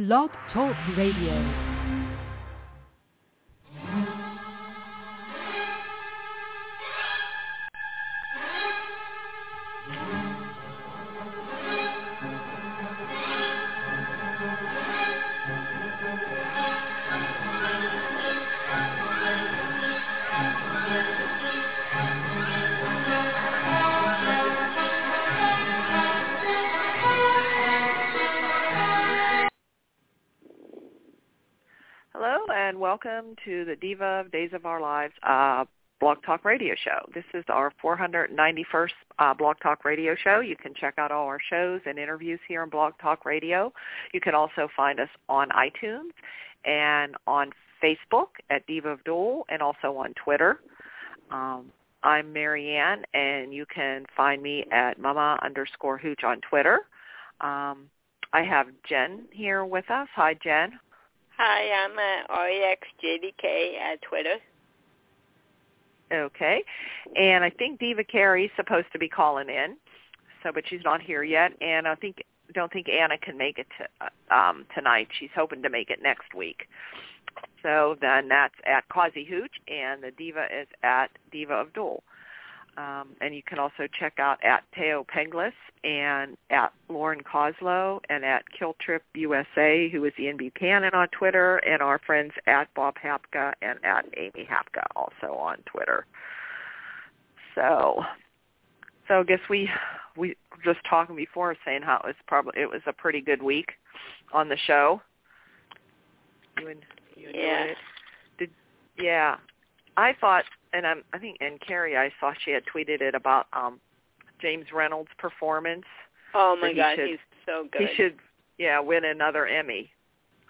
Blog Talk Radio. Welcome to the Diva of Days of Our Lives uh, Blog Talk Radio Show. This is our 491st uh, Blog Talk Radio Show. You can check out all our shows and interviews here on Blog Talk Radio. You can also find us on iTunes and on Facebook at Diva of DOOL and also on Twitter. Um, I'm Marianne, and you can find me at Mama underscore Hooch on Twitter. Um, I have Jen here with us. Hi, Jen. Hi, I'm at REXJDK at Twitter. Okay. And I think Diva Carey's supposed to be calling in, so but she's not here yet. And I think don't think Anna can make it to, um, tonight. She's hoping to make it next week. So then that's at Causey Hooch, and the Diva is at Diva of DOOL. Um, and you can also check out at Thaao Penghlis and at Lauren Koslow and at Killtrip USA, who is Ian Buchanan on Twitter, and our friends at Bob Hapka and at Amy Hapka also on Twitter. So, so I guess we we were just talking before saying how it was probably it was a pretty good week on the show. You, and, you yeah. It? Did yeah. I thought and I'm, I think and Carrie, I saw she had tweeted it about um James Reynolds' performance. Oh my God, should, he's so good. He should, yeah, win another Emmy.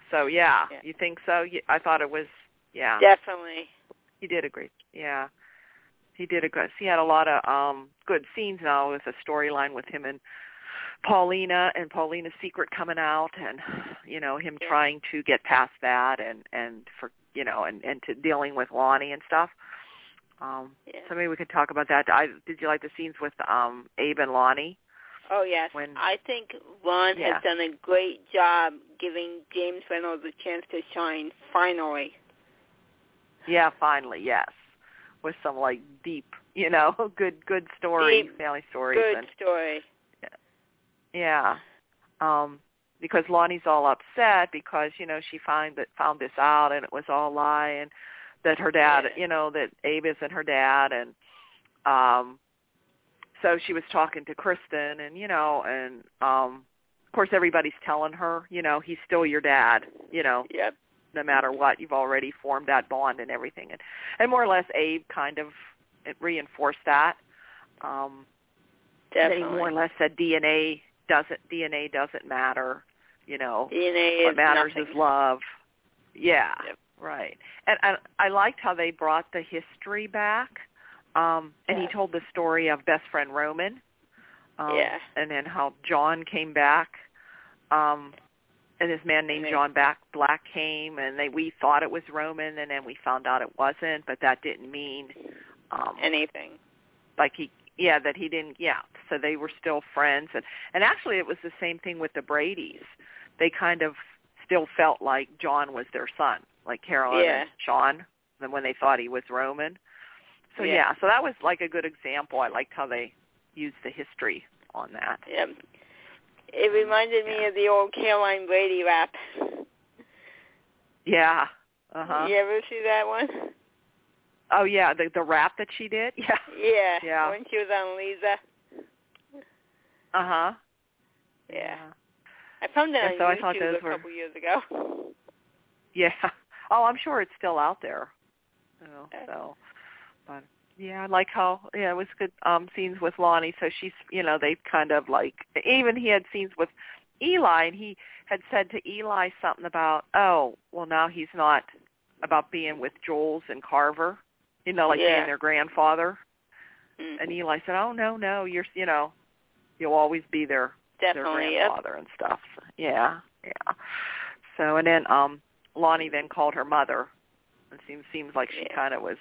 So yeah, yeah. you think so? I thought it was, yeah, definitely. He did a great, yeah, he did a good. He had a lot of um good scenes now with a storyline with him and Paulina and Paulina's secret coming out, and you know him yeah. trying to get past that, and and for you know and and to dealing with Lani and stuff. Um, yeah. So maybe we could talk about that. I, did you like the scenes with um, Abe and Lani? Oh yes, when, I think Ron yeah. has done a great job giving James Reynolds a chance to shine. Finally. Yeah, finally, yes, with some like deep, you know, good good story, deep, family stories. Good and, story. Yeah, um, because Lani's all upset because you know she find that found this out and it was all a lie and that her dad, you know, that Abe isn't her dad, and um, so she was talking to Kristen, and you know, and um, of course everybody's telling her, you know, he's still your dad, you know, Yep. no matter what, you've already formed that bond and everything, and and more or less Abe kind of reinforced that. Um, Definitely. That he more or less said DNA doesn't DNA doesn't matter, you know. DNA what matters nothing. is love. Yeah. Yep. Right. And I, I liked how they brought the history back. Um, and Yeah. he told the story of best friend Roman. Um, Yeah. And then how John came back. Um, and this man named John Back Black came, and they we thought it was Roman, and then we found out it wasn't. But that didn't mean um, Anything. like he yeah that he didn't yeah so they were still friends and and actually it was the same thing with the Brady's they kind of still felt like John was their son like Caroline Yeah. and Shawn than when they thought he was Roman so Yeah. yeah. so that was like a good example I liked how they used the history on that Yep. It reminded me Yeah. of the old Caroline Brady rap. yeah uh-huh You ever see that one? oh yeah the the rap that she did yeah Yeah. Yeah. When she was on Lisa. uh-huh Yeah. I found that on so I thought YouTube those a were- couple years ago. Yeah. Oh, I'm sure it's still out there. Okay. so, but yeah, I like how yeah, it was good um scenes with Lani. So she's you know they kind of like even he had scenes with Eli, and he had said to Eli something about oh well now he's not about being with Jules and Carver, you know like Yeah. being their grandfather. Mm. And Eli said oh no no you're you know you'll always be their their Definitely. Yep. and stuff. Yeah, yeah. So and then um Lani then called her mother. It seems seems like she Yeah. kind of was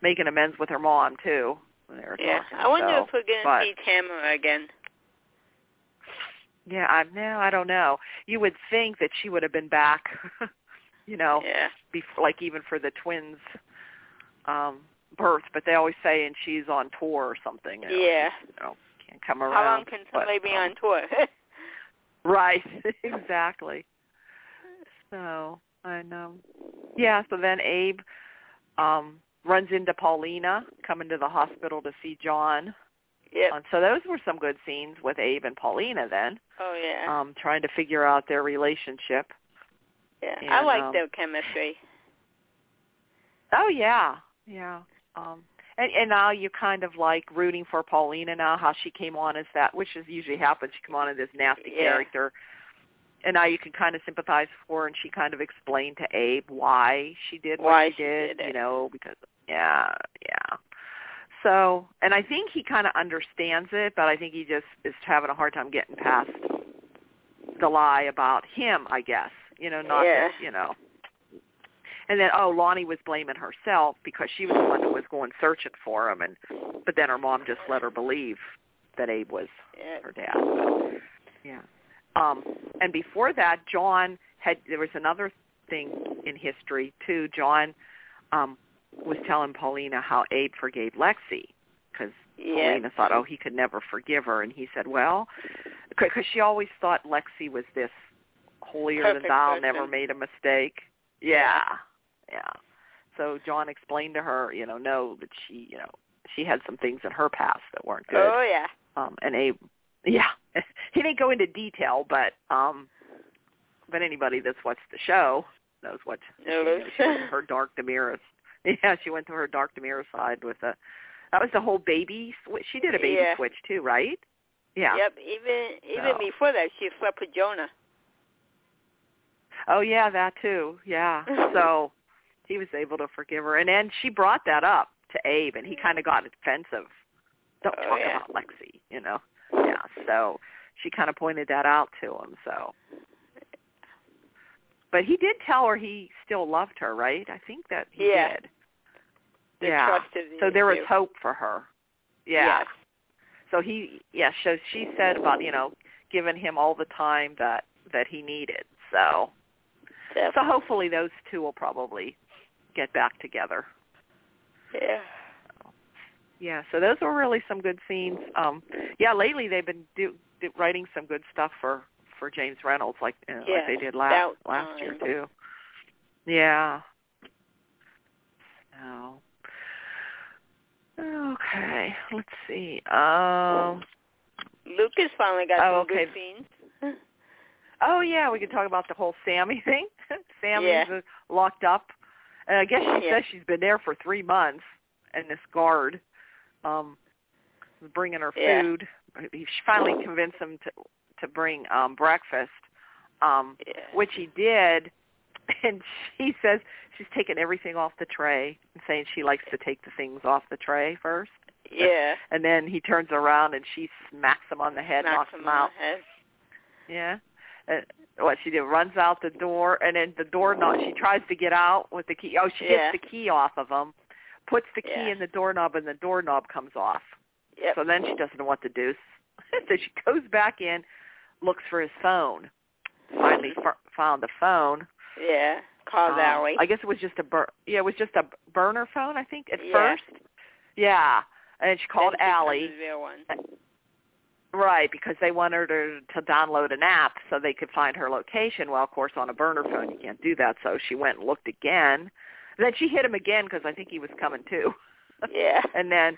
making amends with her mom too. When they were Yeah. talking, I wonder so, if we're going to but- see Tamara again. Yeah, I no, I don't know. You would think that she would have been back, you know, Yeah. before, like even for the twins' um birth, but they always say and she's on tour or something. You know, Yeah. You know, can't come around. How long can but, somebody be um, on tour? Right, exactly. So I know. Yeah. So then Abe um runs into Paulina coming to the hospital to see John. yep. Um, so those were some good scenes with Abe and Paulina then, Oh yeah. um, trying to figure out their relationship. yeah. I like um, their chemistry. Oh yeah, yeah. Um, and and now you're kind of like rooting for Paulina now, how she came on as that, which is usually happens. She come on as this nasty Yeah. character, and now you can kind of sympathize for her, and she kind of explained to Abe why she did what Why she she did, did it. you know, because yeah, yeah. So, and I think he kind of understands it, but I think he just is having a hard time getting past the lie about him, I guess. You know, not Yeah. that, you know. And then oh, Lani was blaming herself because she was the one that was going searching for him and but then her mom just let her believe that Abe was her dad. But, yeah. Um and before that John had there was another thing in history too. John um was telling Paulina how Abe forgave Lexie because Yeah. Paulina thought, oh, he could never forgive her, and he said, well, because she always thought Lexie was this holier Perfect than thou, person. never made a mistake. Yeah, yeah. So John explained to her, you know, no, that she, you know, she had some things in her past that weren't good. Oh yeah. Um, and Abe, yeah, he didn't go into detail, but um, but anybody that's watched the show knows what knows. she went to her dark DiMera. Yeah, she went to her dark DiMera side with a. That was the whole baby switch. She did a baby Yeah. switch too, right? Yeah. Yep. Even even So. before that, she slept with Jonah. Oh yeah, that too. Yeah. so he was able to forgive her, and then she brought that up to Abe, and he kind of got defensive. Don't Oh, talk yeah. about Lexie, you know. Yeah. So she kind of pointed that out to him. So. But he did tell her he still loved her, right? I think that he Yeah. did. The yeah. So there was hope for her. Yeah. Yes. So he, yeah. So she said about you know giving him all the time that that he needed. So so hopefully those two will probably get back together. Yeah. Yeah. So those were really some good scenes. Um, yeah. Lately they've been do, do, writing some good stuff for for James Reynolds, like uh, Yeah, like they did last last year too. Yeah. So. Okay, let's see. Um, Lucas finally got Oh, some okay. good scenes. Oh yeah, we could talk about the whole Sami thing. Sami's Yeah. uh, locked up, and I guess she Yeah. says she's been there for three months. And this guard, um, was bringing her Yeah. food. He she finally convinced him to to bring um breakfast, um, Yeah. which he did. And she says she's taking everything off the tray and saying she likes to take the things off the tray first. Yeah. And then he turns around and she smacks him on the head, Knocks knocks him him out. Yeah. Uh, what she did runs out the door and then the doorknob she tries to get out with the key oh she Yeah. gets the key off of him puts the key Yeah. in the doorknob and the doorknob comes off Yep. so then she doesn't know what to do so she goes back in looks for his phone finally f- found the phone yeah. Call Um, Valley. i guess it was just a bur- yeah it was just a burner phone i think at Yeah. first yeah and she called Alli the real one. Right, because they wanted her to download an app so they could find her location. Well, of course, on a burner phone you can't do that. So she went and looked again. Then she hit him again because I think he was coming too. Yeah. and then,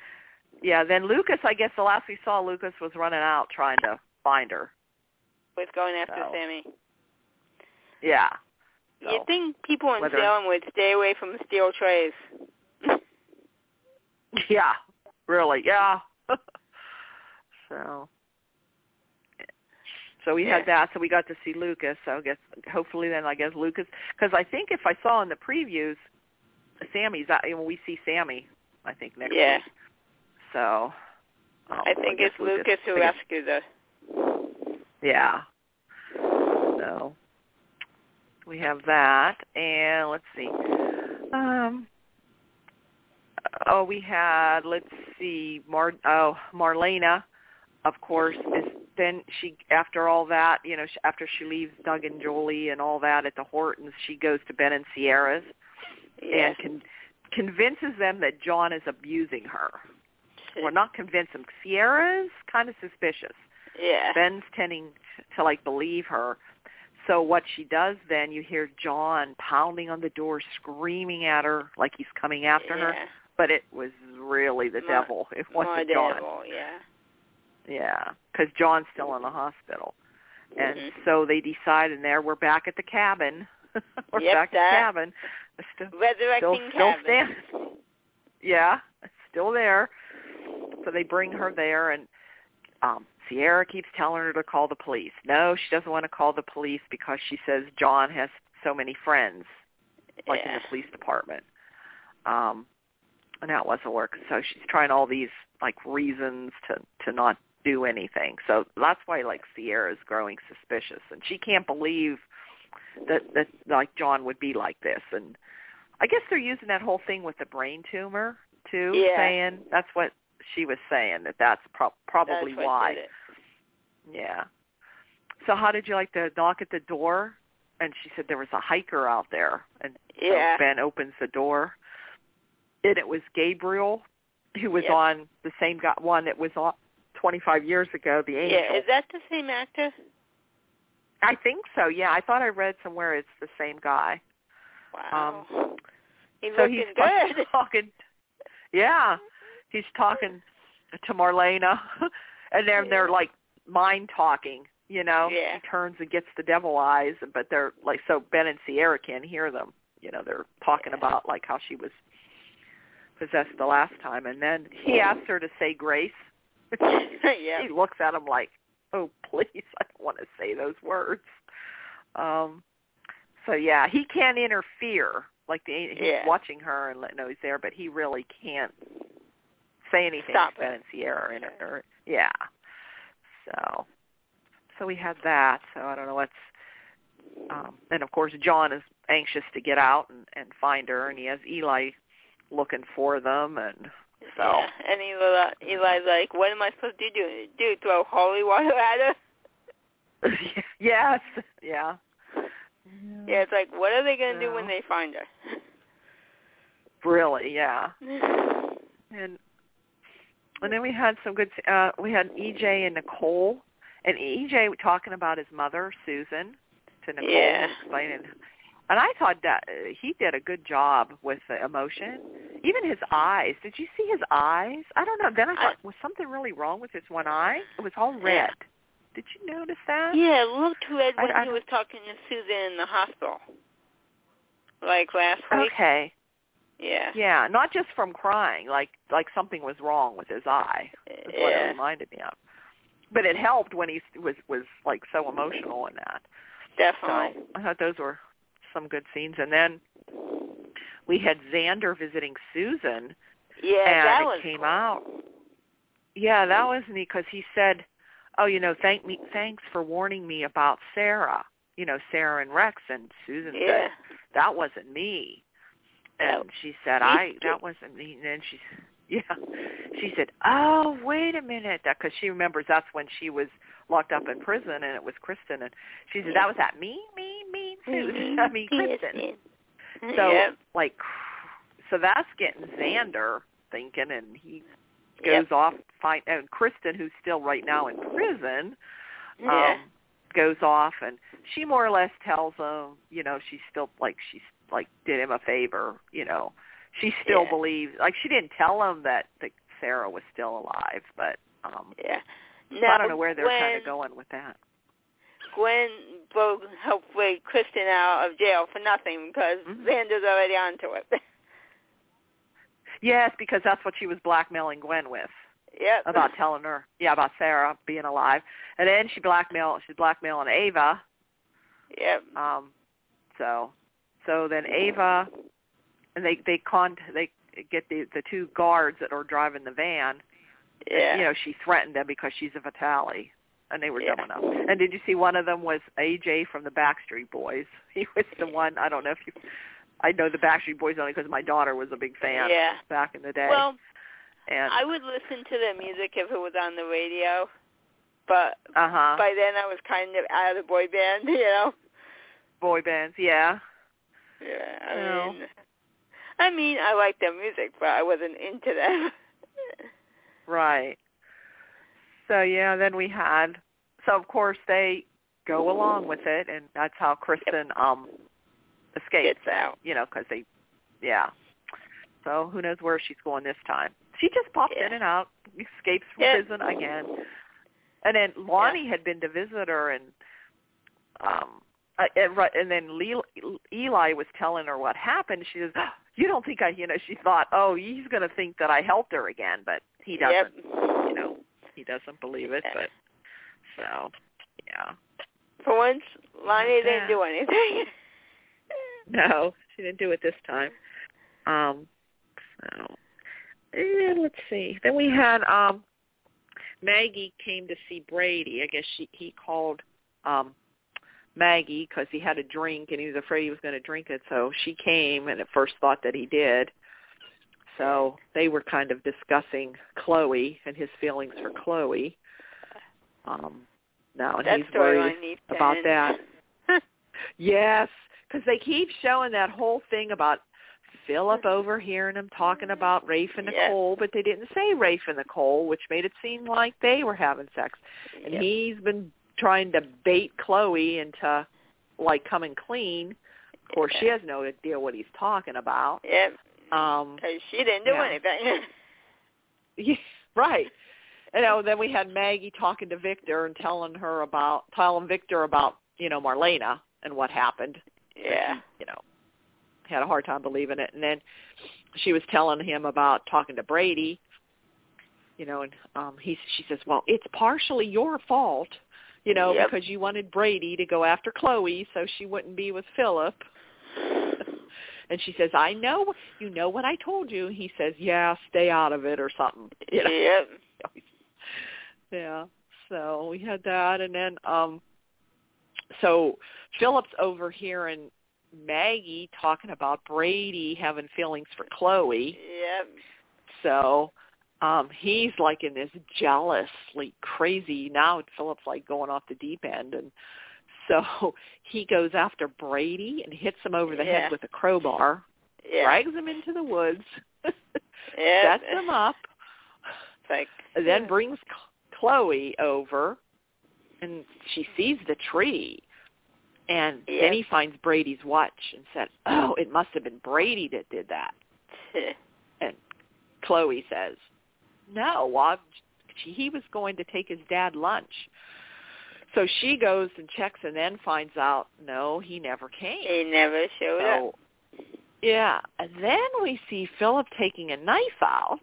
yeah, then Lucas. I guess the last we saw, Lucas was running out trying to find her. Was going after So, Sami. Yeah. You So, think people in whether- Salem would stay away from the steel trays? yeah, really, yeah. so, so we had that. So we got to see Lucas. So I guess hopefully then I guess Lucas because I think if I saw in the previews, Sami's. You we see Sami. I think next Yeah. week. So. um, I think guess it's Lucas who I guess- rescued her. Yeah. So we have that, and let's see. Um. Oh, we had let's see, Mar. Oh, Marlena, of course, then she after all that, you know, after she leaves Doug and Julie and all that at the Hortons, she goes to Ben and Ciera's Yeah. and con- convinces them that John is abusing her. Well, not convince them. Ciera's kind of suspicious. yeah. Ben's tending to like believe her. So what she does then, you hear John pounding on the door, screaming at her like he's coming after her. But it was really the More- devil. It wasn't John. devil, yeah. Yeah, because John's still in the hospital. And Mhm. so they decide, and there we're back at the cabin. we're Yep, back at the cabin. Still, Resurrecting still cabin. standing. yeah, still there. So they bring her there, and um Ciera keeps telling her to call the police. No, she doesn't want to call the police because she says John has so many friends, like in the police department. Um, and that wasn't work. So she's trying all these like reasons to to not do anything. So that's why like Ciera's growing suspicious, and she can't believe that that like John would be like this. And I guess they're using that whole thing with the brain tumor too, Yeah. saying that's what she was saying that that's pro- probably That's why. Yeah. So how did you like the knock at the door? And she said there was a hiker out there, and so Yeah. Ben opens the door, and it was Gabriel, who was Yep. on the same guy, one that was on 25 years ago, the angel. Yeah, is that the same actor? I think so. Yeah, I thought I read somewhere it's the same guy. Wow. Um, he's so he's good. talking. Yeah, he's talking to Marlena, and then they're Yeah. like mind talking. You know, Yeah. he turns and gets the devil eyes, but they're like so Ben and Ciera can't hear them. You know, they're talking Yeah. about like how she was possessed the last time, and then he asks her to say grace. yeah. He looks at him like, "Oh, please, I don't want to say those words." Um, so yeah, he can't interfere. Like the he's Yeah. watching her and let know he's there, but he really can't say anything Stop to Ben it. Ciera. In or, yeah. So, so we had that. So I don't know what's. Um, and of course, John is anxious to get out and, and find her, and he has Eli looking for them, and so. Yeah. And Eli, Eli's like, what am I supposed to do? Do throw holy water at her? yes. Yeah. Yeah, it's like, what are they going to do when they find her? Really, yeah. And and then we had some good. Uh, we had EJ and Nicole, and EJ talking about his mother Susan to Nicole, Yeah. explaining. And I thought that uh, he did a good job with the emotion. Even his eyes. Did you see his eyes? I don't know. Then I I- thought, was something really wrong with his one eye? It was all Yeah. red. Did you notice that? Yeah, it looked red I- when I he was talking to Susan in the hospital. Like last week. Okay. Yeah. Yeah, not just from crying, like like something was wrong with his eye. That's what it reminded me of. But it helped when he was was like so emotional in that. Definitely. So I thought those were some good scenes. And then we had Xander visiting Susan, Yeah, and that it was came cool. out. Yeah, that was neat because he said, "Oh, you know, thank me, thanks for warning me about Sarah. You know, Sarah and Rex." And Susan Yeah. said, "That wasn't me." And she said, "I that wasn't me." And then she, yeah, she said, "Oh, wait a minute," that because she remembers that's when she was locked up in prison, and it was Kristen, and she said, "That was that me, me, me, Susan. I mean, Kristen." So Yep. like, so that's getting Xander thinking, and he Yep. goes off find and Kristen, who's still right now in prison, Yeah. um, goes off, and she more or less tells him, you know, she's still like she's like did him a favor, you know. She still Yeah. believes like she didn't tell him that that Sarah was still alive, but um yeah. Now, I don't know where they're kind of going with that. Gwen broke break Kristen out of jail for nothing because Mhm. Xander's already onto it. Yes, because that's what she was blackmailing Gwen with. yep. about telling her, yeah, about Sarah being alive, and then she blackmail, she's blackmailing Ava. Yep. Um, so, so then Ava, and they they con they get the the two guards that are driving the van. Yeah. You know, she threatened them because she's a Vitali, and they were Yeah. dumb enough. And did you see one of them was AJ from the Backstreet Boys? He was the one. I don't know if you. I know the Backstreet Boys only because my daughter was a big fan Yeah. back in the day. Well, and I would listen to the music if it was on the radio, but Uh huh. by then I was kind of out of the boy band, you know. Boy bands, yeah. Yeah, I No. mean, I mean, I like their music, but I wasn't into them. Right. So yeah, then we had so of course they go along with it, and that's how Kristen um escapes. Gets out. You know, because they, yeah. So who knows where she's going this time? She just pops Yeah. in and out, escapes from Yeah. prison again. And then Lani had been to visit her, and um, uh, and, and then Le- Eli was telling her what happened. She says, oh, "You don't think I?" You know, she thought, "Oh, he's going to think that I helped her again," but he doesn't Yep. you know, he doesn't believe it, but so yeah. For once, Lani Yeah. didn't do anything. No, she didn't do it this time. Um so and let's see. Then we had um Maggie came to see Brady. I guess she he called um Maggie because he had a drink and he was afraid he was going to drink it. So she came and at first thought that he did. So they were kind of discussing Chloe and his feelings for Chloe. Um, now and that he's worried storyline needs to about end. that. Yes, because they keep showing that whole thing about Philip overhearing him talking about Rafe and Yeah. Nicole, but they didn't say Rafe and Nicole, which made it seem like they were having sex. And Yep. he's been trying to bait Chloe into like coming clean. Of course, she has no idea what he's talking about. Yep. Um, 'Cause she didn't do Yeah. anything. Yeah, right. You know, then we had Maggie talking to Victor and telling her about telling Victor about, you know, Marlena and what happened. yeah. you know, had a hard time believing it. And then she was telling him about talking to Brady, you know, and um he she says, "Well, it's partially your fault, you know, Yep. because you wanted Brady to go after Chloe so she wouldn't be with Philip." And she says, "I know, you know what I told you." He says, "Yeah, stay out of it or something." You know? Yep. yeah. So we had that, and then um, so Philip's overhearing Maggie talking about Brady having feelings for Chloe. Yep. So um he's like in this jealously crazy now Philip's like going off the deep end and so he goes after Brady and hits him over the Yeah. head with a crowbar, Yeah. drags him into the woods, Yeah. sets him up, It's like and then brings Ch- Chloe over and she sees the tree and then he finds Brady's watch and said, "Oh, it must have been Brady that did that." And Chloe says, "No, well, he was going to take his dad lunch." So she goes and checks and then finds out, no, he never came. he never showed up. Yeah, and then we see Philip taking a knife out.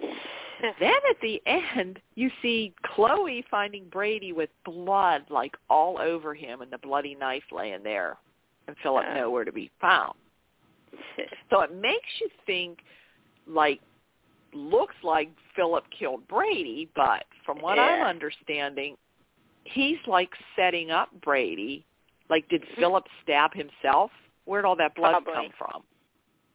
Then at the end, you see Chloe finding Brady with blood like all over him and the bloody knife laying there, and Philip nowhere to be found. So it makes you think, like, looks like Philip killed Brady, but from what I'm understanding, he's like setting up Brady. Like, did mm-hmm. Philip stab himself? Where'd all that blood Probably. come from?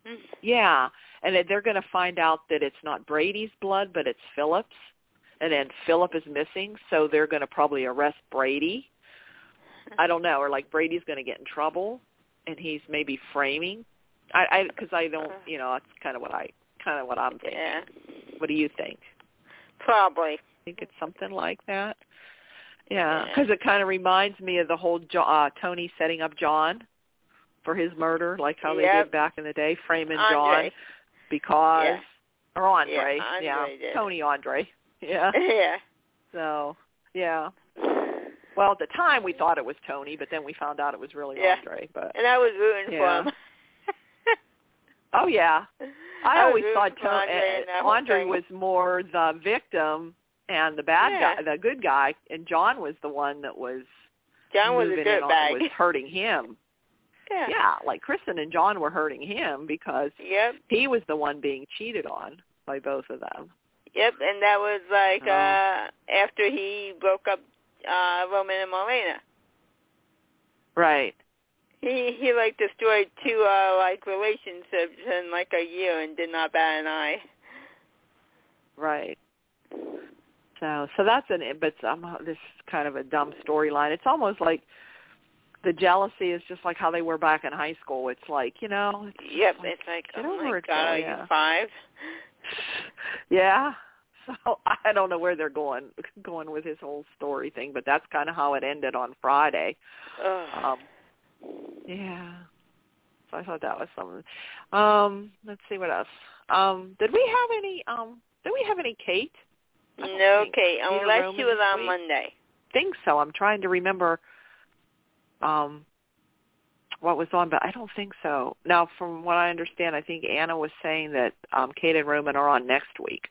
Mm-hmm. Yeah, and they're going to find out that it's not Brady's blood, but it's Philip's, and then Philip is missing, so they're going to probably arrest Brady. I don't know, or like Brady's going to get in trouble, and he's maybe framing. I, I, because I don't, uh-huh. you know, that's kind of what I, kind of what I'm thinking. yeah. What do you think? Probably. I Think it's something like that? Yeah, Yeah. because it kind of reminds me of the whole jo- uh, Tony setting up John for his murder, like how they did back in the day, framing Andre. John because Yeah. or Andre, Yeah, Andre did. Tony Andre, yeah. yeah. So yeah. Well, at the time we thought it was Tony, but then we found out it was really Yeah. Andre. But And I was rooting Yeah. for him. oh yeah, I, was always thought for to- Andre, in that whole Andre was more the victim and the bad Yeah. guy, the good guy, and John was the one that was John was a moving in on, dirtbag. was hurting him. yeah. Yeah, like Kristen and John were hurting him because Yep. he was the one being cheated on by both of them. Yep. And that was like Oh. uh after he broke up uh Roman and Marlena. Right. He he like destroyed two uh like relationships in like a year and did not bat an eye. Right. So so that's an but somehow this is kind of a dumb storyline. It's almost like the jealousy is just like how they were back in high school. It's like you know. It's Yep, like, it's like, get oh my god, are yeah. you five? yeah. So I don't know where they're going going with his whole story thing, but that's kind of how it ended on Friday. Ugh. Um, yeah. So I thought that was something. Um, let's see what else. Um, did we have any? Um, did we have any Kate? Okay, unless she was on week. Monday. think so. I'm trying to remember um what was on, but I don't think so. Now, from what I understand, I think Anna was saying that um Kate and Roman are on next week.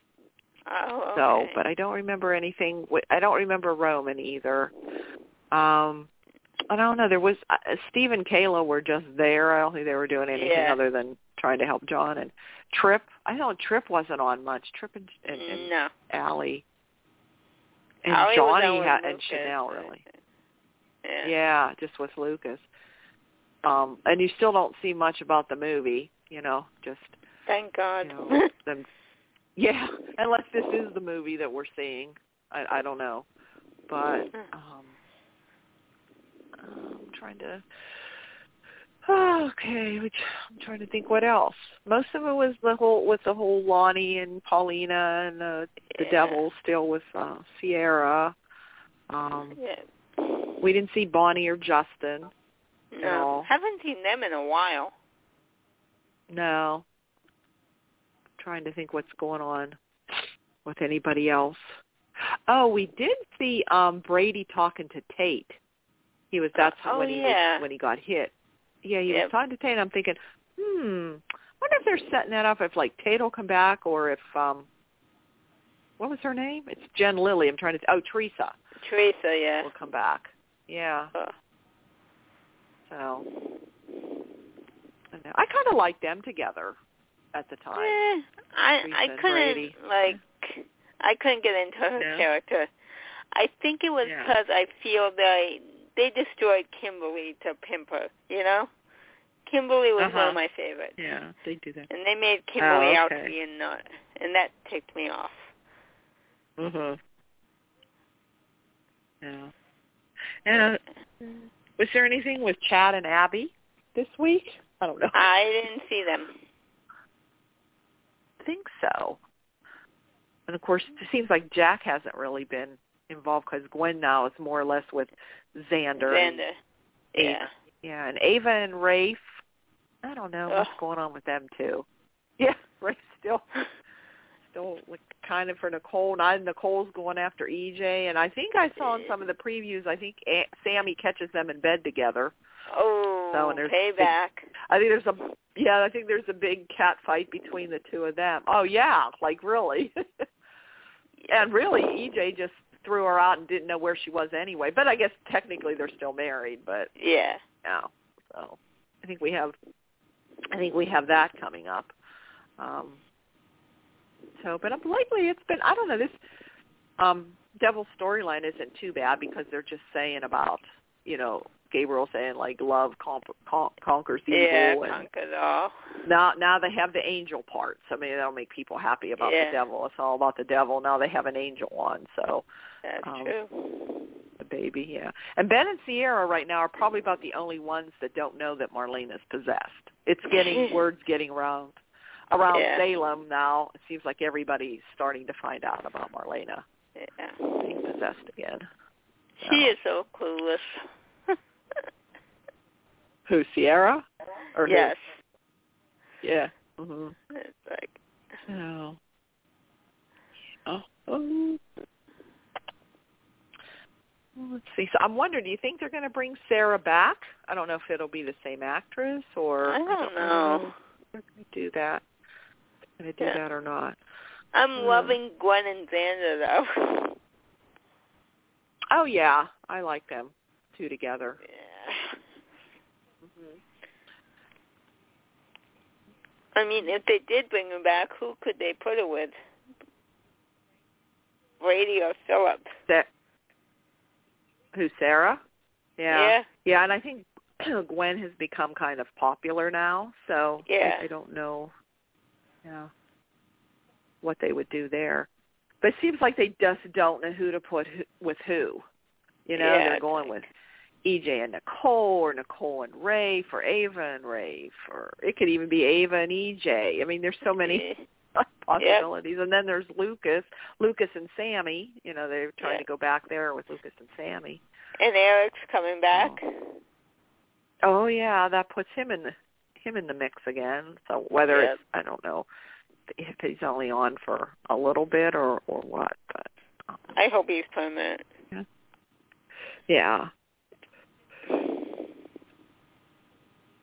Oh, So, but I don't remember anything. I don't remember Roman either. Um I don't know. There was uh, Steve and Kayla were just there. I don't think they were doing anything Yeah. other than trying to help John and Tripp. I know Tripp wasn't on much. Tripp and, and, and no. Alli and Alli Johnny ha- and Lucas, Chanel really. Yeah. Yeah, just with Lucas. Um, and you still don't see much about the movie, you know, just Thank God. you know them. Yeah, unless this is the movie that we're seeing. I, I don't know, but um, I'm trying to. Oh, Okay, which I'm trying to think what else. Most of it was the whole with the whole Lani and Paulina and the the Yeah. devil still with uh, Ciera. Um, yeah. we didn't see Bonnie or Justin. No. all. Haven't seen them in a while. No. I'm trying to think what's going on with anybody else. Oh, we did see um Brady talking to Tate. He was that's Oh, when he yeah. was when he got hit. Yeah, he Yep. was talking to Tate and I'm thinking, hmm, wonder if they're setting that up if like Tate will come back or if um what was her name? It's Jen Lilley. I'm trying to oh Theresa Theresa, yeah. will come back. Yeah. So I, know. I kind of liked them together at the time. Eh, I Theresa I couldn't Brady. like I couldn't get into her No? character. I think it was Yeah. because I feel they they destroyed Kimberly to Pimper. You know, Kimberly was one Uh-huh. of my favorites, Yeah, they do that. and they made Kimberly out to be a nut, and that ticked me off. Mhm. Yeah. And uh, was there anything with Chad and Abby this week? I don't know. I didn't see them. I think so. And of course, it seems like Jack hasn't really been involved because Gwen now is more or less with Xander. and Xander. Ava. Yeah. Yeah, and Ava and Rafe. I don't know what's going on with them too. Yeah, Rafe still still like kind of for Nicole. Now Nicole's going after EJ, and I think I saw in some of the previews. I think A- Sami catches them in bed together. Oh, So, and there's payback. I think there's a yeah. I think there's a big cat fight between the two of them. Oh yeah, like really. and really, EJ just threw her out and didn't know where she was anyway. But I guess technically they're still married. But Yeah. yeah, so I think we have I think we have that coming up. Um, so, but lately it's been I don't know this um, Devil storyline isn't too bad because they're just saying about you know Gabriel saying like love con- con- conquers evil Yeah, and conquered all. now now they have the angel part. So maybe that'll make people happy about Yeah. the devil. It's all about the devil. Now they have an angel one. So That's Um, true. the baby, yeah. And Ben and Ciera right now are probably about the only ones that don't know that Marlene is possessed. It's getting words getting around around Yeah. Salem now. It seems like everybody's starting to find out about Marlena Yeah. being possessed again. She So- is so clueless. Who Ciera? Or who? yes. Yeah. Mhm. It's like So. Oh. oh. Well, Let's see. So I'm wondering, do you think they're going to bring Sarah back? I don't know if it'll be the same actress or I don't know. if They're going to do that. Going to do Yeah. that or not? I'm Uh. loving Gwen and Xander though. Oh yeah, I like them two together. yeah. hmm I mean, if they did bring her back, who could they put her with? Brady or Philip? That who Sarah? Yeah. Yeah. Yeah, and I think Gwen has become kind of popular now, so Yeah. I, I don't know yeah what they would do there. but it seems like they just don't know who to put who, with who. You know, Yeah, they're going with EJ and Nicole or Nicole and Ray for Ava and Ray for it could even be Ava and EJ. I mean, there's so many eh. Possibilities. And then there's Lucas, Lucas and Sami. You know, they're trying Yeah. to go back there with Lucas and Sami. And Eric's coming back. Oh yeah, that puts him in the him in the mix again. So whether Yep. it's I don't know if he's only on for a little bit or or what, but um, I hope he's permanent. yeah.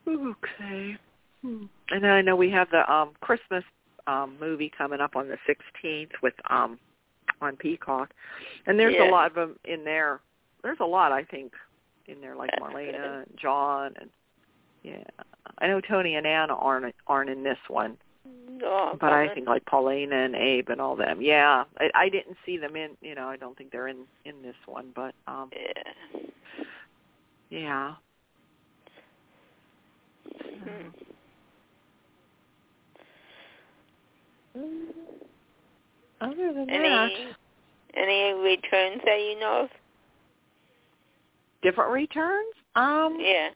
Okay. Hmm. And then I know we have the um Christmas um movie coming up on the 16th with um on Peacock. And there's Yeah. a lot of them in there. There's a lot I think in there like Marlena and John and yeah. I know Tony and Anna aren't aren't in this one, Oh, but I think like Paulina and Abe and all them. Yeah. I I didn't see them in, you know, I don't think they're in in this one, but um Yeah. yeah. Hmm. Other than that, Any any returns that you know of? different returns? Um, Yeah.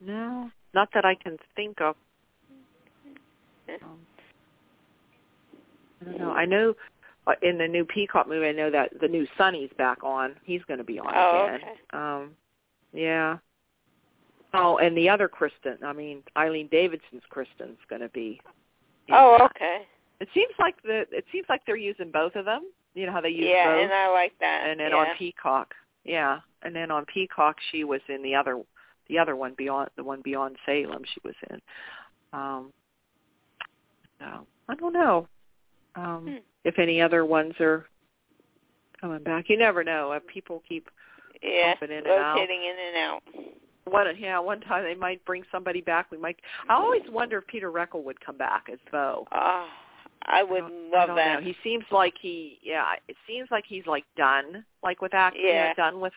no, not that I can think of. Um, I don't know. I know uh, in the new Peacock movie, I know that the new Sonny's back on. He's going to be on Oh, again. okay. Um, yeah. Oh, and the other Kristen. I mean, Eileen Davidson's Kristen's going to be. Oh, okay. It seems like the it seems like they're using both of them. You know how they use Yeah, both. and I like that. and then yeah. on Peacock, yeah, and then on Peacock she was in the other, the other one beyond the one beyond Salem she was in. Um, so I don't know um, Hmm. if any other ones are coming back. You never know. Uh, people keep yeah, popping in and out. rotating in and out. One. Yeah, one time they might bring somebody back. We might. I always wonder if Peter Reckell would come back as Bo. Oh, I would don't- love I that. Know. He seems like he, yeah, it seems like he's like done, like with acting, Yeah. done with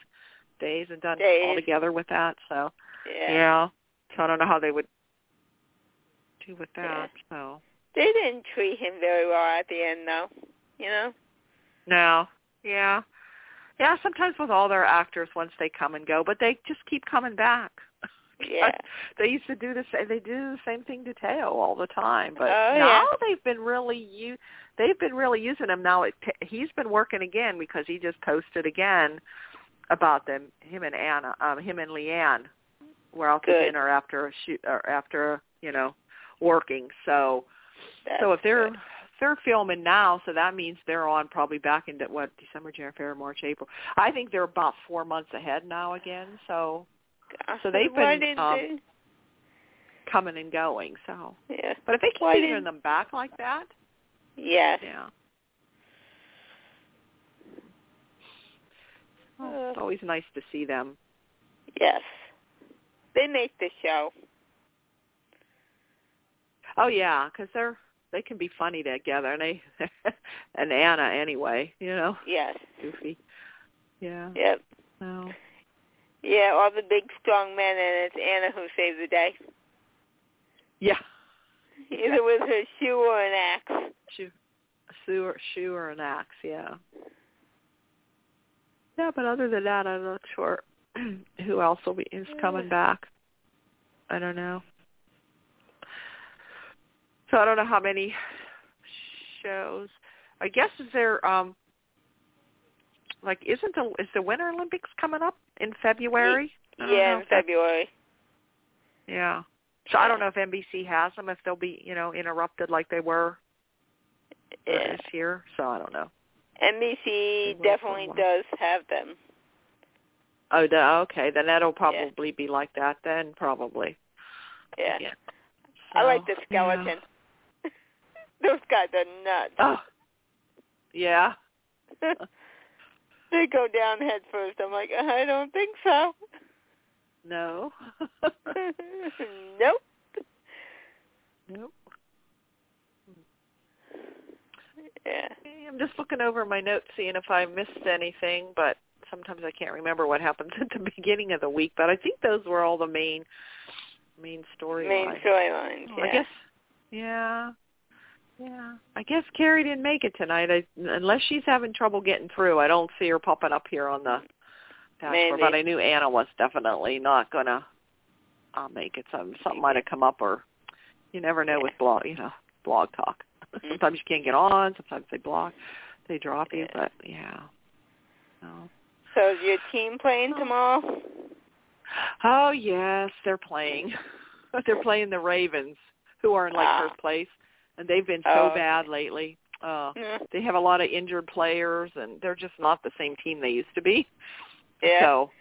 days and done Days. altogether with that. So yeah. yeah. so I don't know how they would do with Yeah. that. So They didn't treat him very well at the end, though. You know? no, yeah, yeah. Sometimes with all their actors, once they come and go, but they just keep coming back. Yeah. they used to do the same. They do the same thing to Thaao all the time, but Oh, now yeah. they've been really u- they've been really using him. Now it, he's been working again because he just posted again about them. Him and Anna, um, him and Leann were out to Good. dinner after a shoot or after you know working. So That's so if they're good. They're filming now, so that means they're on probably back into what December, January, February, March, April. I think they're about four months ahead now again. So so they've been, um, coming and going. So. Yeah. but if they keep bringing them back like that, Yes. yeah, well, Uh. it's always nice to see them. Yes. They make the show. Oh yeah, because they're they can be funny together, and they and Anna anyway, you know, Yes. goofy. Yeah. Yep. So Yeah, all the big strong men, and it's Anna who saves the day. yeah, Either with her shoe or an axe. shoe, shoe, or, shoe or an axe. Yeah. Yeah, but other than that, I'm not sure who else will be is coming back. I don't know. So I don't know how many shows. I guess is there um like isn't the is the Winter Olympics coming up in February? I don't know Yeah, in that- February. Yeah. So I don't know if NBC has them if they'll be, you know, interrupted like they were Yeah. this year. So I don't know. NBC definitely does have them. Oh, the, okay. Then that'll probably be like that then, probably. Yeah. Yeah. I like the skeleton. Those guys are nuts. Oh. Yeah. they go down head first. I'm like, I don't think so. No. nope. nope. Yeah. I'm just looking over my notes, seeing if I missed anything, but sometimes I can't remember what happens at the beginning of the week. But I think those were all the main main storylines. Main storylines. Oh, Yeah. I guess, yeah. Yeah, I guess Carrie didn't make it tonight. I, unless she's having trouble getting through, I don't see her popping up here on the dashboard. But I knew Anna was definitely not gonna uh, make it. Some something might have come up, or you never know with blog, you know, blog talk. Mhm. sometimes you can't get on. Sometimes they block, they drop you. But yeah. So. So is your team playing tomorrow? Oh yes, they're playing. they're playing the Ravens, who are in like Ah. first place, and they've been so Oh, bad lately. Uh Yeah. they have a lot of injured players, and they're just not the same team they used to be. Yeah. So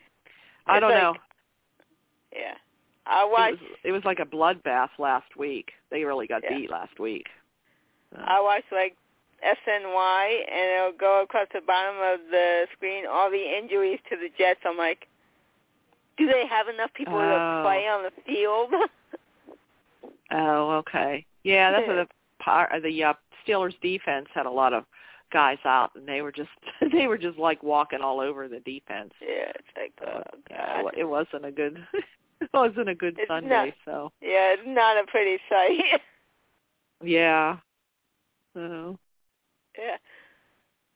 I It's don't like- know. Yeah. I It watched was, it was like a bloodbath last week. They really got Yeah. beat last week. So, I watched like SNY and it'll go across the bottom of the screen all the injuries to the Jets. I'm like, do they have enough people Oh. to play on the field? oh, okay. Yeah, that's what the par- the uh, Steelers defense had a lot of guys out, and they were just they were just like walking all over the defense. yeah, it's like, oh, So, yeah, it, wasn't a good it wasn't a good It's Sunday. not- So Yeah, it's not a pretty sight. yeah. So yeah.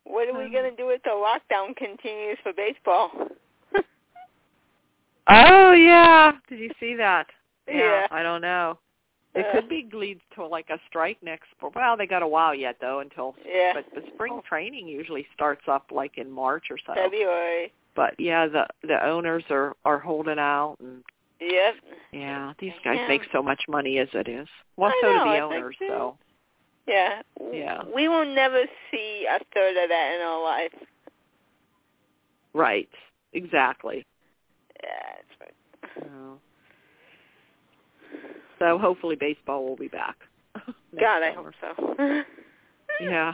What are we Um, going to do if the lockdown continues for baseball? Oh yeah. Did you see that? Yeah. I don't know. It Uh, could be leads to like a strike next. Well, they got a while yet though until. Yeah. But the spring training usually starts up like in March or so. February. But yeah, the the owners are are holding out, and Yep. yeah, these guys Yeah. make so much money as it is. Well, I so know, do the owners. so. So Yeah. Yeah. We will never see a third of that in our life. right, exactly. Yeah, it's right. So, so hopefully baseball will be back. God, I hope so. Yeah,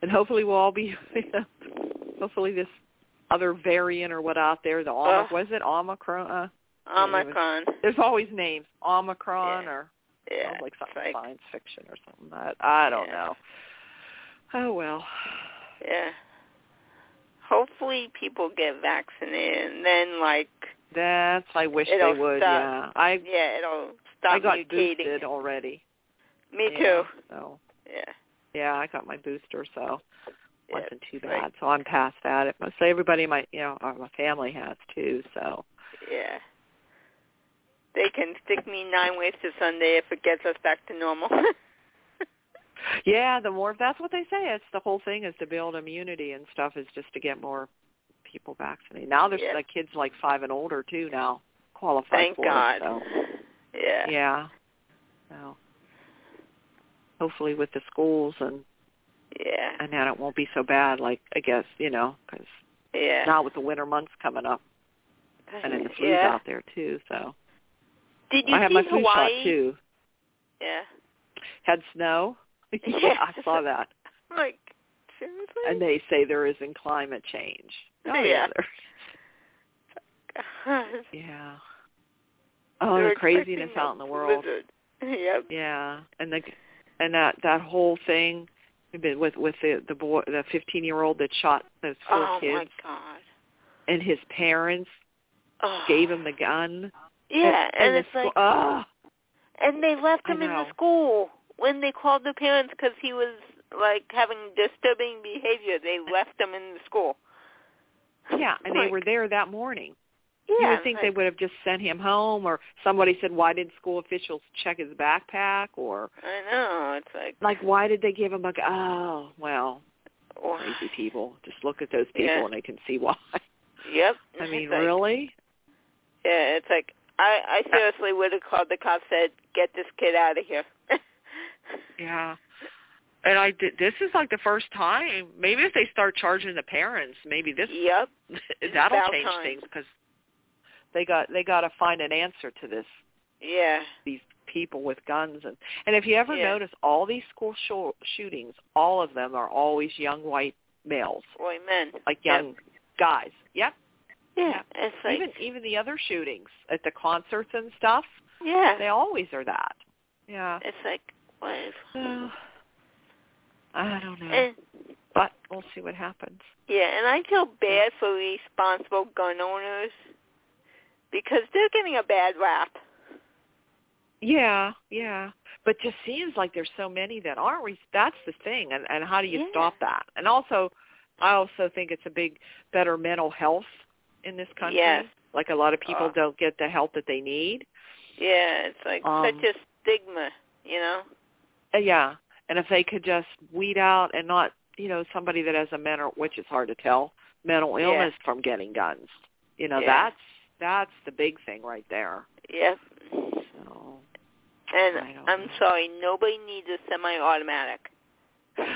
and hopefully we'll all be. hopefully this other variant or what out there, the Omicron, Ugh. was it Omicron? Uh, Omicron. there's always names, Omicron Yeah. or Yeah. sounds like something like, science fiction or something. That I don't Yeah. know. Oh well. Yeah. Hopefully people get vaccinated and then like That's I wish they would. stop. Yeah, I yeah, it'll stop I got mutating. boosted already. Me Yeah, too. So Yeah. yeah, I got my booster, so Yeah, wasn't too bad. So I'm past that. It so everybody in my you know uh, my family has too. So Yeah. They can stick me nine ways to Sunday if it gets us back to normal. yeah, the more that's what they say. It's the whole thing is to build immunity and stuff is just to get more people vaccinated. Now there's Yeah. like kids like five and older too now qualify Thank for God. it. So Yeah. yeah. So hopefully with the schools and Yeah. and then it won't be so bad. Like I guess you know because Yeah. now with the winter months coming up and then the flu's yeah. out there too. So Did you I have see my flu Hawaii? shot too. Yeah. Had snow. Yeah. I saw that. Like seriously? And they say there isn't climate change. Oh yeah, Yeah. Oh, God. yeah. Oh, They're the craziness out in the world. blizzard. Yep. Yeah, and the and that that whole thing with with the the boy the 15 year old that shot those four Oh kids Oh my God. and his parents Oh. gave him the gun. Yeah, and, the it's like, oh, and they left him in the school when they called the parents because he was like having disturbing behavior. They left him in the school. yeah, and they were there that morning. Yeah, you would think they would have just sent him home, or somebody said, "Why didn't school officials check his backpack?" Or I know. It's like, like, "Why did they give him a?" Oh, well, why? crazy people. Just look at those people Yeah. and they can see why. Yep. I mean, like- really? Yeah, it's like I I seriously would have called the cops. Said, "Get this kid out of here." Yeah. And I did. This is like the first time. Maybe if they start charging the parents, maybe this yep. That'll change time. things because they got they got to find an answer to this. Yeah. These people with guns and and if you ever Yeah. notice, all these school sh- shootings, all of them are always young white males, Boy, men. like Yep. young guys. Yep. Yeah. It's like even even the other shootings at the concerts and stuff, yeah. they always are that. Yeah. It's like what? Is, I don't know, and but we'll see what happens. yeah, and I feel bad for responsible gun owners because they're getting a bad rap. Yeah, yeah. but just seems like there's so many that aren't. Re- that's the thing, and and how do you Yeah. stop that? And also, I also think it's a big better mental health in this country. Yes. Like a lot of people Uh. don't get the help that they need. Yeah, it's like Um, such a stigma, you know. Uh, yeah, and if they could just weed out and not, you know, somebody that has a mental, which is hard to tell, mental Yeah. illness from getting guns. You know, Yeah. that's that's the big thing right there. Yep. So And I'm know. sorry, nobody needs a semi-automatic.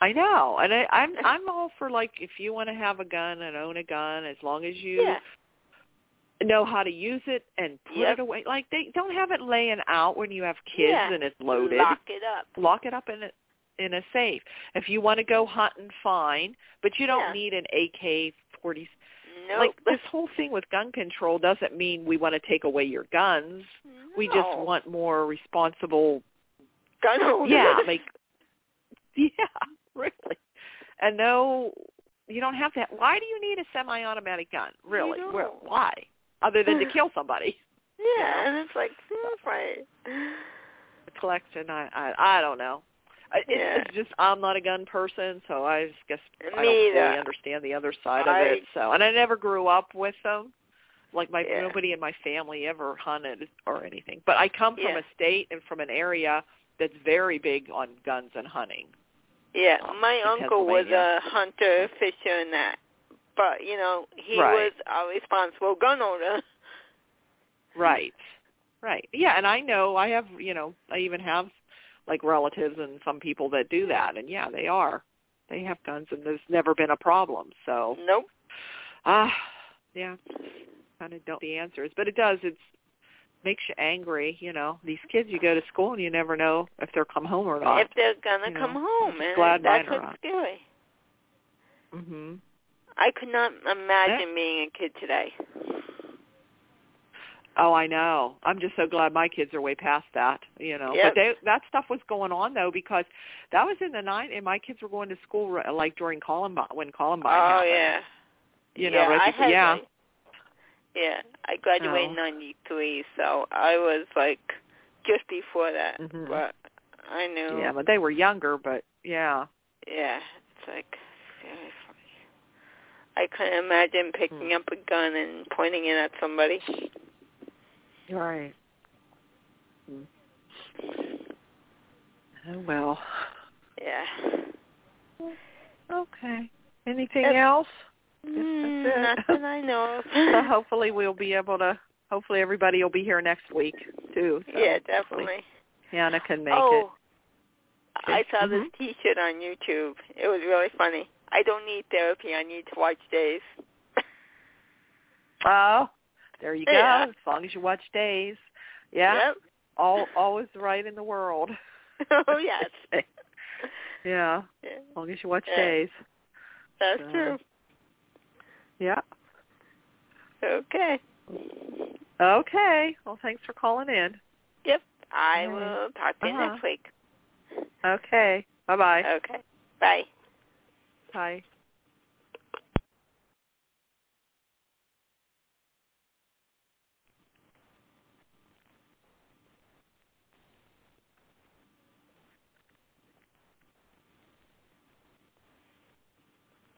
I know, and I, I'm I'm all for like if you want to have a gun and own a gun, as long as you Yeah. know how to use it and put Yep. it away. Like they don't have it laying out when you have kids Yeah. and it's loaded. Lock it up. Lock it up in a in a safe. If you want to go hunting, fine, but you don't Yeah. need an AK forty. Nope. Like this whole thing with gun control doesn't mean we want to take away your guns. We just want more responsible gun holders. yeah, like yeah, really. And no, you don't have to. Why do you need a semi-automatic gun? Really? You Where, why? Other than to kill somebody. Yeah, and it's like, hmm, right. The collection, I, I, I don't know. I- It's, Yeah. it's just I'm not a gun person, so I just guess I Me don't either. really understand the other side of it. So, and I never grew up with them. Like my Yeah. nobody in my family ever hunted or anything. But I come from Yeah. a state and from an area that's very big on guns and hunting. Yeah, um, my uncle was a hunter, fisher, and that. But you know, he Right. was a responsible gun owner. Right. Right. Yeah, and I know I have, you know, I even have like relatives and some people that do that and yeah, they are. They have guns and there's never been a problem. So, Nope. ah, yeah. Kind of don't the answers, but it does it's makes you angry, you know. These kids you go to school and you never know if they'll come home or not. If they're gonna you know, come home, and glad that's what's not. scary. Mhm. I could not imagine being a kid today. Oh, I know. I'm just so glad my kids are way past that, you know. Yep. But they, that stuff was going on though because that was in the nine, and my kids were going to school like during Columbine when Columbine oh happened. yeah. You know, yeah, right I had yeah. like- yeah, I graduated Oh. in '93, so I was like just before that. Mhm. But I knew. Yeah, but they were younger, but yeah. Yeah, it's like seriously. I couldn't imagine picking Hmm. up a gun and pointing it at somebody. Right. Mm. Oh well. Yeah. Okay. Anything else? Mm, that's it. not that I know of. So hopefully we'll be able to. Hopefully everybody will be here next week too. So yeah, definitely. Hannah can make oh, I saw this Mhm. T-shirt on YouTube. It was really funny. I don't need therapy. I need to watch Days. Oh, there you go. Yeah. As long as you watch Days. Yeah. Yep. All all is right in the world. oh yes. yeah. Yeah, As long as you watch Yeah. Days. that's So- true. Yeah. Okay. Okay. Well, thanks for calling in. Yep. I right. will talk to you Uh-huh. next week. Okay. Bye-bye. Okay. Bye. Bye.